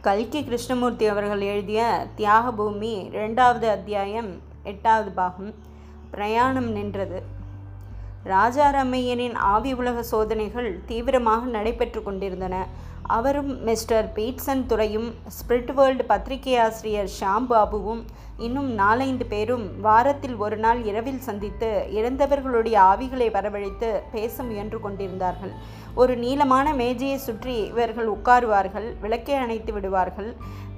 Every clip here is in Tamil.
கல்கி கிருஷ்ணமூர்த்தி அவர்கள் எழுதிய தியாகபூமி இரண்டாவது ரெண்டாவது அத்தியாயம் எட்டாவது பாகம் பிரயாணம் நின்றது. ராஜாராமையனின் ஆவி உலக சோதனைகள் தீவிரமாக நடைபெற்று கொண்டிருந்தன. அவரும் மிஸ்டர் பீட்சன் துறையும் ஸ்பிரிட் வேர்ல்டு பத்திரிகை ஆசிரியர் ஷாம் பாபுவும் இன்னும் நாலைந்து பேரும் வாரத்தில் ஒரு நாள் இரவில் சந்தித்து இறந்தவர்களுடைய ஆவிகளை வரவழைத்து பேச முயன்று கொண்டிருந்தார்கள். ஒரு நீளமான மேஜையை சுற்றி இவர்கள் உட்காருவார்கள் விளக்கை அணைத்து விடுவார்கள்.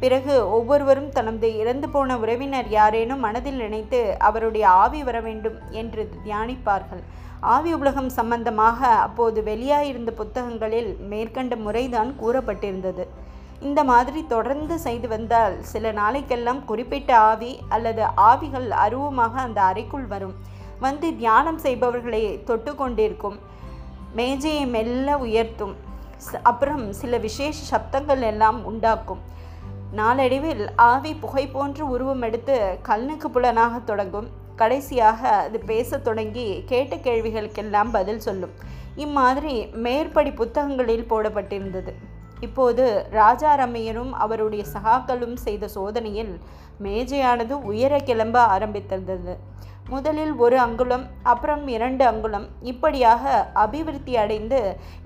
பிறகு ஒவ்வொருவரும் தனது இறந்து போன உறவினர் யாரேனும் மனதில் நினைத்து அவருடைய ஆவி வர வேண்டும் என்று தியானிப்பார்கள். ஆவி உலகம் சம்பந்தமாக அப்போது வெளியாயிருந்த புத்தகங்களில் மேற்கண்ட முறைதான் கூறப்பட்டிருந்தது. இந்த மாதிரி தொடர்ந்து செய்து வந்தால் சில நாளைக்கெல்லாம் குறிப்பிட்ட ஆவி அல்லது ஆவிகள் அருவமாக அந்த அறைக்குள் வரும். வந்து தியானம் செய்பவர்களை தொட்டு கொண்டிருக்கும். மேஜையை மெல்ல உயர்த்தும். அப்புறம் சில விசேஷ சப்தங்கள் எல்லாம் உண்டாக்கும். நாளடைவில் ஆவி புகை போன்று உருவம் எடுத்து கண்ணுக்கு புலனாக தொடங்கும். கடைசியாக அது பேசத் தொடங்கி கேட்ட கேள்விகளுக்கெல்லாம் பதில் சொல்லும். இம்மாதிரி மேற்படி புத்தகங்களில் போடப்பட்டிருந்தது. இப்போது ராஜா ரம்மையரும் அவருடைய சகாக்களும் செய்த சோதனையில் மேஜையானது உயர கிளம்ப ஆரம்பித்திருந்தது முதலில் ஒரு அங்குலம் அப்புறம் இரண்டு அங்குலம். இப்படியாக அபிவிருத்தி அடைந்து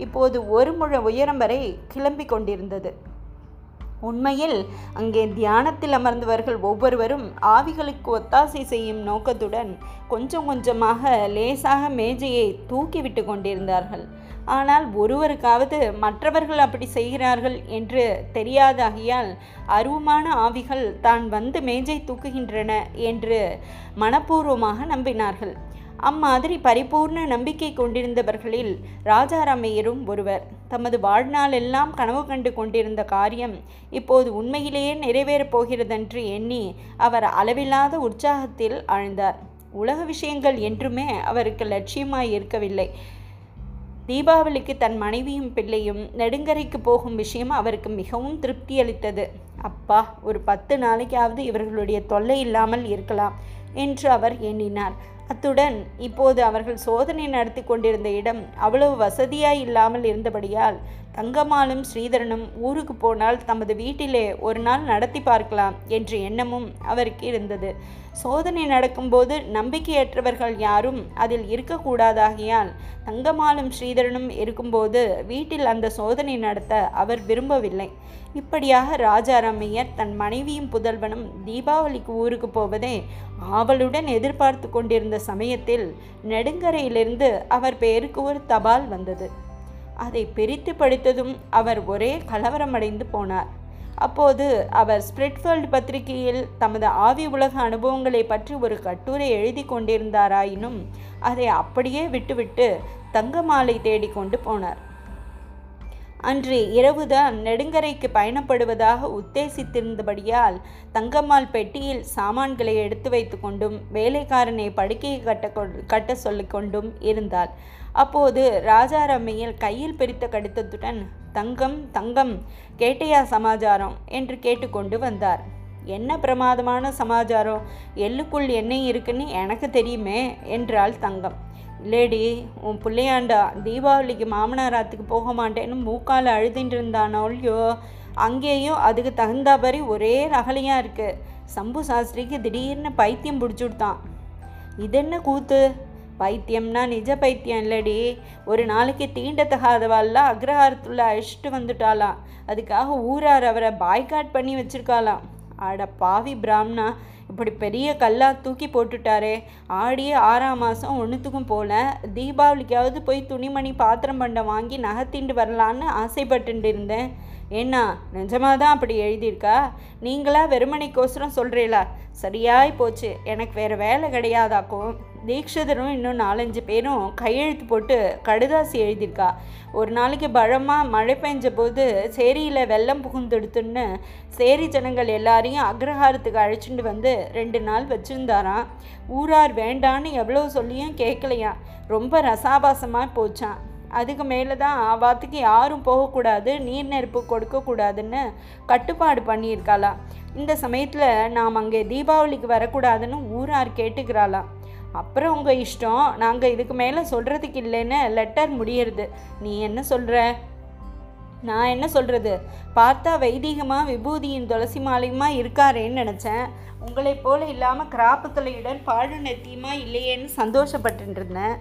இப்போது ஒரு முழ உயரம் வரை கிளம்பி கொண்டிருந்தது. உண்மையில் அங்கே தியானத்தில் அமர்ந்தவர்கள் ஒவ்வொருவரும் ஆவிகளுக்கு ஒத்தாசை செய்யும் நோக்கத்துடன் கொஞ்சம் கொஞ்சமாக லேசாக மேஜையை தூக்கிவிட்டு கொண்டிருந்தார்கள். ஆனால் ஒருவருக்காவது மற்றவர்கள் அப்படி செய்கிறார்கள் என்று தெரியாதாகியால் அருவமான ஆவிகள் தான் வந்து மேஜை தூக்குகின்றன என்று மனப்பூர்வமாக நம்பினார்கள். அம்மாதிரி பரிபூர்ண நம்பிக்கை கொண்டிருந்தவர்களில் ராஜாராமையரும் ஒருவர். தமது வாழ்நாளெல்லாம் கனவு கண்டு கொண்டிருந்த காரியம் இப்போது உண்மையிலேயே நிறைவேறப் போகிறதென்று எண்ணி அவர் அளவில்லாத உற்சாகத்தில் ஆழ்ந்தார் உலக விஷயங்கள் என்றுமே அவருக்கு லட்சியமாய் இருக்கவில்லை தீபாவளிக்கு தன் மனைவியும் பிள்ளையும் நெடுங்கரைக்கு போகும் விஷயம் அவருக்கு மிகவும் திருப்தி அளித்தது. அப்பா ஒரு பத்து நாளைக்காவது இவர்களுடைய தொல்லை இல்லாமல் இருக்கலாம் என்று அவர் எண்ணினார். அத்துடன் இப்போது அவர்கள் சோதனை நடத்தி கொண்டிருந்த இடம் அவ்வளவு வசதியாய் இல்லாமல் இருந்தபடியால் தங்கம்மாளும் ஸ்ரீதரனும் ஊருக்கு போனால் தமது வீட்டிலே ஒரு நாள் நடத்தி பார்க்கலாம் என்ற எண்ணமும் அவருக்கு இருந்தது. சோதனை நடக்கும்போது நம்பிக்கையற்றவர்கள் யாரும் அதில் இருக்கக்கூடாதாகியால் தங்கம்மாளும் ஸ்ரீதரனும் இருக்கும்போது வீட்டில் அந்த சோதனை நடத்த அவர் விரும்பவில்லை. இப்படியாக ராஜாராமையர் தன் மனைவியும் புதல்வனும் தீபாவளிக்கு ஊருக்கு போவதை ஆவலுடன் எதிர்பார்த்து கொண்டிருந்த சமயத்தில் நெடுங்கரையிலிருந்து அவர் பெயருக்கு ஒரு தபால் வந்தது. அதை பிரித்து படித்ததும் அவர் ஒரே கலவரமடைந்து போனார். அப்போது அவர் ஸ்பிரிட்ஃபீல்டு பத்திரிகையில் தமது ஆவி உலக அனுபவங்களை பற்றி ஒரு கட்டுரை எழுதி கொண்டிருந்தாராயினும் அதை அப்படியே விட்டுவிட்டு தங்க மாலை தேடிக்கொண்டு போனார். அன்று இரவுதான் நெடுங்கரைக்கு பயணப்படுவதாக உத்தேசித்திருந்தபடியால் தங்கம்மாள் பெட்டியில் சாமான்களை எடுத்து வைத்து கொண்டும் வேலைக்காரனை படுக்கையை கட்ட கட்ட சொல்லிக்கொண்டும் இருந்தாள். அப்போது ராஜாரம்மையில் கையில் பிரித்த கடிதத்துடன் தங்கம் தங்கம் கேட்டையா சமாச்சாரம் என்று கேட்டுக்கொண்டு வந்தார். என்ன பிரமாதமான சமாச்சாரம்? எள்ளுக்குள் என்ன இருக்குன்னு எனக்கு தெரியுமே என்றாள் தங்கம். லேடி உன் பிள்ளையாண்டா தீபாவளிக்கு மாமனாராத்துக்கு போக மாட்டேன்னு மூக்கால் அழுதுட்டு இருந்தானோல்லையோ அங்கேயும் அதுக்கு தகுந்தாபடி ஒரே ரகலையாக இருக்குது சம்பு சாஸ்திரிக்கு திடீர்னு பைத்தியம் பிடிச்சுடுத்தான் இதென்ன கூத்து? பைத்தியம்னா நிஜ பைத்தியம் இல்லடி. ஒரு நாளைக்கு தீண்டத்தகாதவாள்லாம் அக்ரஹாரத்துள்ள அழிச்சிட்டு வந்துட்டாளாம். அதுக்காக ஊரார் அவரை பாய்காட் பண்ணி வச்சிருக்காளாம். அட பாவி பிராமணா இப்படி பெரிய கல்லாக தூக்கி போட்டுட்டாரே. ஆடியே ஆறாம் மாதம் ஒன்றுத்துக்கும் போல தீபாவளிக்காவது போய் துணிமணி பாத்திரம் பண்டம் வாங்கி நகர்த்திண்டு வரலான்னு ஆசைப்பட்டு இருந்தேன். ஏன்னா நிஜமாக தான் அப்படி எழுதியிருக்கா? நீங்களா வெறுமனைக்கோசரம் சொல்கிறீங்களா சரியாய் போச்சு. எனக்கு வேறு வேலை கிடையாதாக்கும். தீக்ஷிதரும் இன்னும் நாலஞ்சு பேரும் கையெழுத்து போட்டு கடுதாசி எழுதியிருக்கா. ஒரு நாளைக்கு பழமாக மழை பெஞ்ச போது சேரியில் வெள்ளம் புகுந்தெடுத்துன்னு சேரி ஜனங்கள் எல்லாரையும் அக்ரஹாரத்துக்கு அழைச்சிட்டு வந்து ரெண்டு நாள் வச்சுருந்தாராம். ஊரார் வேண்டான்னு எவ்வளோ சொல்லியும் கேட்கலையாம் ரொம்ப ரசாபாசமாக போச்சான் அதுக்கு மேலே தான் ஆவாத்துக்கு யாரும் போகக்கூடாது நீர் நெருப்பு கொடுக்கக்கூடாதுன்னு கட்டுப்பாடு பண்ணியிருக்காளாம் இந்த சமயத்தில் நாம் அங்கே தீபாவளிக்கு வரக்கூடாதுன்னு ஊரார் கேட்டுக்கிறாளாம் அப்புறம் உங்கள் இஷ்டம் நாங்கள் இதுக்கு மேலே சொல்கிறதுக்கு இல்லைன்னு லெட்டர் முடியறது. நீ என்ன சொல்கிற நான் என்ன சொல்கிறது பார்த்தா வைதீகமாக விபூதியின் துளசி மாலையுமா இருக்காரேன்னு நினச்சேன். உங்களைப் போல இல்லாமல் கிராப்பு தலையுடன் பாடு நெத்தியுமா இல்லையேன்னு சந்தோஷப்பட்டு இருந்தேன்.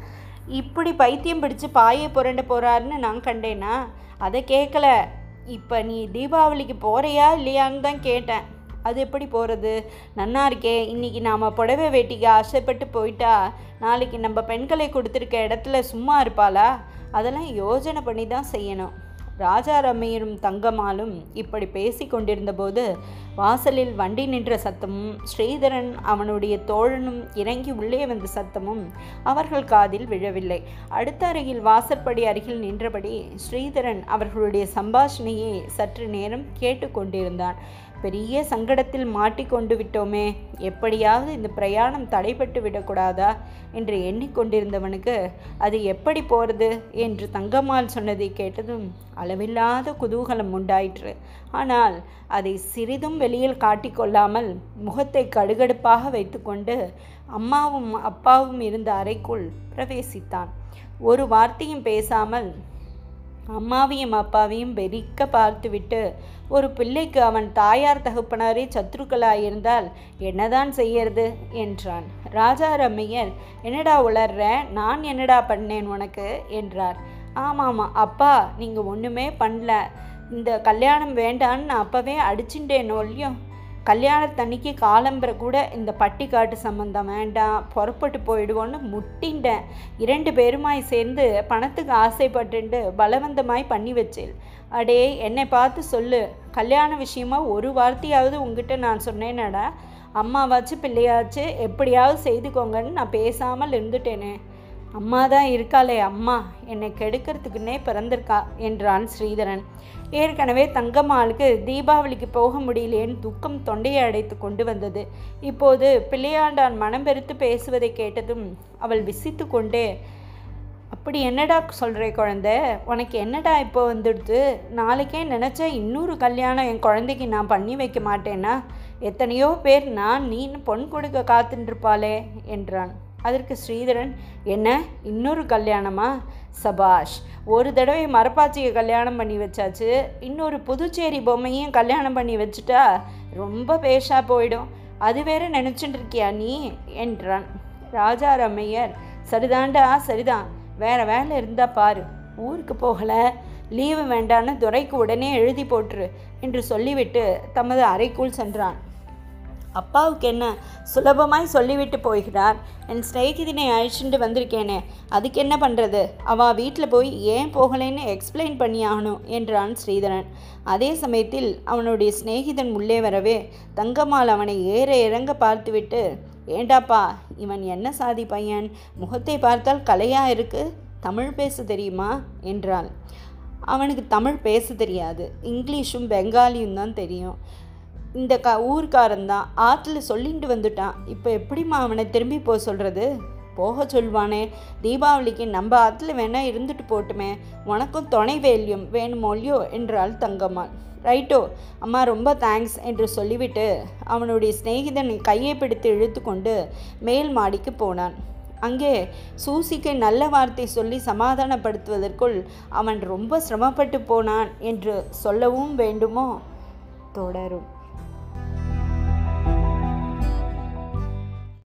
இப்படி பைத்தியம் பிடிச்சு பாயை புரண்ட போகிறாருன்னு நான் கண்டேனா? அதை கேட்கல இப்போ நீ தீபாவளிக்கு போகிறியா இல்லையான்னு தான் கேட்டேன். அது எப்படி போகிறது நன்னா இருக்கே. இன்றைக்கி நாம் புடவை வேட்டிக்கு ஆசைப்பட்டு போயிட்டா நாளைக்கு நம்ம பெண்களை கொடுத்துருக்க இடத்துல சும்மா இருப்பாளா? அதெல்லாம் யோஜனை பண்ணி தான் செய்யணும். ராஜாரம்மையரும் தங்கமாலும் இப்படி பேசி கொண்டிருந்தபோது வாசலில் வண்டி நின்ற சத்தமும் ஸ்ரீதரன் அவனுடைய தோழனும் இறங்கி உள்ளே வந்த சத்தமும் அவர்கள் காதில் விழவில்லை. அடுத்த அருகில் வாசற்படி அருகில் நின்றபடி ஸ்ரீதரன் அவர்களுடைய சம்பாஷணையை சற்று நேரம் கேட்டுக்கொண்டிருந்தான் பெரிய சங்கடத்தில் மாட்டிக்கொண்டு விட்டோமே. எப்படியாவது இந்த பிரயாணம் தடைப்பட்டு விடக்கூடாதா என்று எண்ணிக்கொண்டிருந்தவனுக்கு அது எப்படி போகிறது என்று தங்கம்மாள் சொன்னதை கேட்டதும் அளவில்லாத குதூகலம் உண்டாயிற்று. ஆனால் அதை சிறிதும் வெளியில் காட்டிக்கொள்ளாமல் முகத்தை கடுகடுப்பாக வைத்துக்கொண்டு அம்மாவும் அப்பாவும் இருந்த அறைக்குள் பிரவேசித்தான். ஒரு வார்த்தையும் பேசாமல் அம்மாவையும் அப்பாவையும் வெறிக்க பார்த்துவிட்டு ஒரு பிள்ளைக்கு அவன் தாயார் தகப்பனாரே சத்ருக்களாயிருந்தால் என்னதான் செய்யறது? என்றான். ராஜா ரம்மையர் என்னடா உளர்ற? நான் என்னடா பண்ணேன் உனக்கு? என்றார். ஆமாம்மா அப்பா நீங்கள் ஒன்றுமே பண்ணல. இந்த கல்யாணம் வேண்டான்னு நான் அப்போவே அடிச்சுட்டேன் இல்லையோ கல்யாணத்தன்னைக்கு காலம்பரை கூட இந்த பட்டிக்காட்டு சம்மந்தம் வேண்டாம் புறப்பட்டு போயிடுவோன்னு முட்டின்ட்டேன் இரண்டு பேருமாய் சேர்ந்து பணத்துக்கு ஆசைப்பட்டுண்டு பலவந்தமாய் பண்ணி வச்சேன் அடே என்னை பார்த்து சொல்லு. கல்யாண விஷயமா ஒரு வார்த்தையாவது உங்ககிட்ட நான் சொன்னேனடா. அம்மாவாச்சு பிள்ளையாச்சு எப்படியாவது செய்துக்கோங்கன்னு நான் பேசாமல் இருந்துட்டேனே. அம்மா தான் இருக்காளே அம்மா என்னை கெடுக்கிறதுக்குன்னே பிறந்திருக்கா என்றான் ஸ்ரீதரன். ஏற்கனவே தங்கம்மாளுக்கு தீபாவளிக்கு போக முடியலேன்னு துக்கம் தொண்டையை அடைத்து கொண்டு வந்தது. இப்போது பிள்ளையாண்டான் மனம் பெருத்து பேசுவதை கேட்டதும் அவள் விசித்து கொண்டே அப்படி என்னடா சொல்கிற குழந்த? உனக்கு என்னடா இப்போ வந்துடுது? நாளைக்கே நினச்சா இன்னொரு கல்யாணம் என் குழந்தைக்கு நான் பண்ணி வைக்க மாட்டேன்னா எத்தனையோ பேர் நான் நீன்னு பொன் கொடுக்க காத்துருப்பாளே என்றான். அதற்கு ஸ்ரீதரன் என்ன? இன்னொரு கல்யாணமா? சபாஷ் ஒரு தடவை மரப்பாச்சியை கல்யாணம் பண்ணி வச்சாச்சு. இன்னொரு புதுச்சேரி பொம்மையும் கல்யாணம் பண்ணி வச்சுட்டா ரொம்ப பேஷாக போயிடும். அது வேற நினச்சிட்டு இருக்கியா நீ? என்றான். ராஜா ரம்மையர் சரிதாண்டா சரிதான். வேற வேலை இருந்தால் பாரு. ஊருக்கு போகலை. லீவு வேண்டான்னு துரைக்கு உடனே எழுதி போட்டுரு என்று சொல்லிவிட்டு தமது அறைக்குள் சென்றான். அப்பாவுக்கு என்ன சுலபமாய் சொல்லிவிட்டு போகிறார். என் ஸ்நேகிதினை அழிச்சுட்டு வந்திருக்கேனே அதுக்கு என்ன பண்ணுறது அவள் வீட்டில் போய் ஏன் போகலைன்னு எக்ஸ்பிளைன் பண்ணியாகணும் என்றான் ஸ்ரீதரன். அதே சமயத்தில் அவனுடைய சிநேகிதன் உள்ளே வரவே தங்கம்மாள் அவனை ஏற இறங்க பார்த்துவிட்டு ஏண்டாப்பா இவன் என்ன சாதி பையன்? முகத்தை பார்த்தால் கலையாக இருக்குது தமிழ் பேச தெரியுமா? என்றாள். அவனுக்கு தமிழ் பேச தெரியாது இங்கிலீஷும் பெங்காலியும் தான் தெரியும். இந்த க ஊர்க்காரன் தான் ஆற்றுல சொல்லிட்டு வந்துட்டான். இப்போ எப்படிம்மா அவனை திரும்பி போக சொல்கிறது போக சொல்வானே. தீபாவளிக்கு நம்ம ஆற்றுல வேணா இருந்துட்டு போட்டுமே. உனக்கும் துணை வேல்யம் வேணுமோல்லையோ? என்றாள் தங்கம்மாள். ரைட்டோ அம்மா ரொம்ப தேங்க்ஸ் என்று சொல்லிவிட்டு அவனுடைய சிநேகிதன் கையை பிடித்து இழுத்து கொண்டு மேல் மாடிக்கு போனான். அங்கே சூசிக்கு நல்ல வார்த்தை சொல்லி சமாதானப்படுத்துவதற்குள் அவன் ரொம்ப சிரமப்பட்டு போனான் என்று சொல்லவும் வேண்டுமோ? தொடரும்.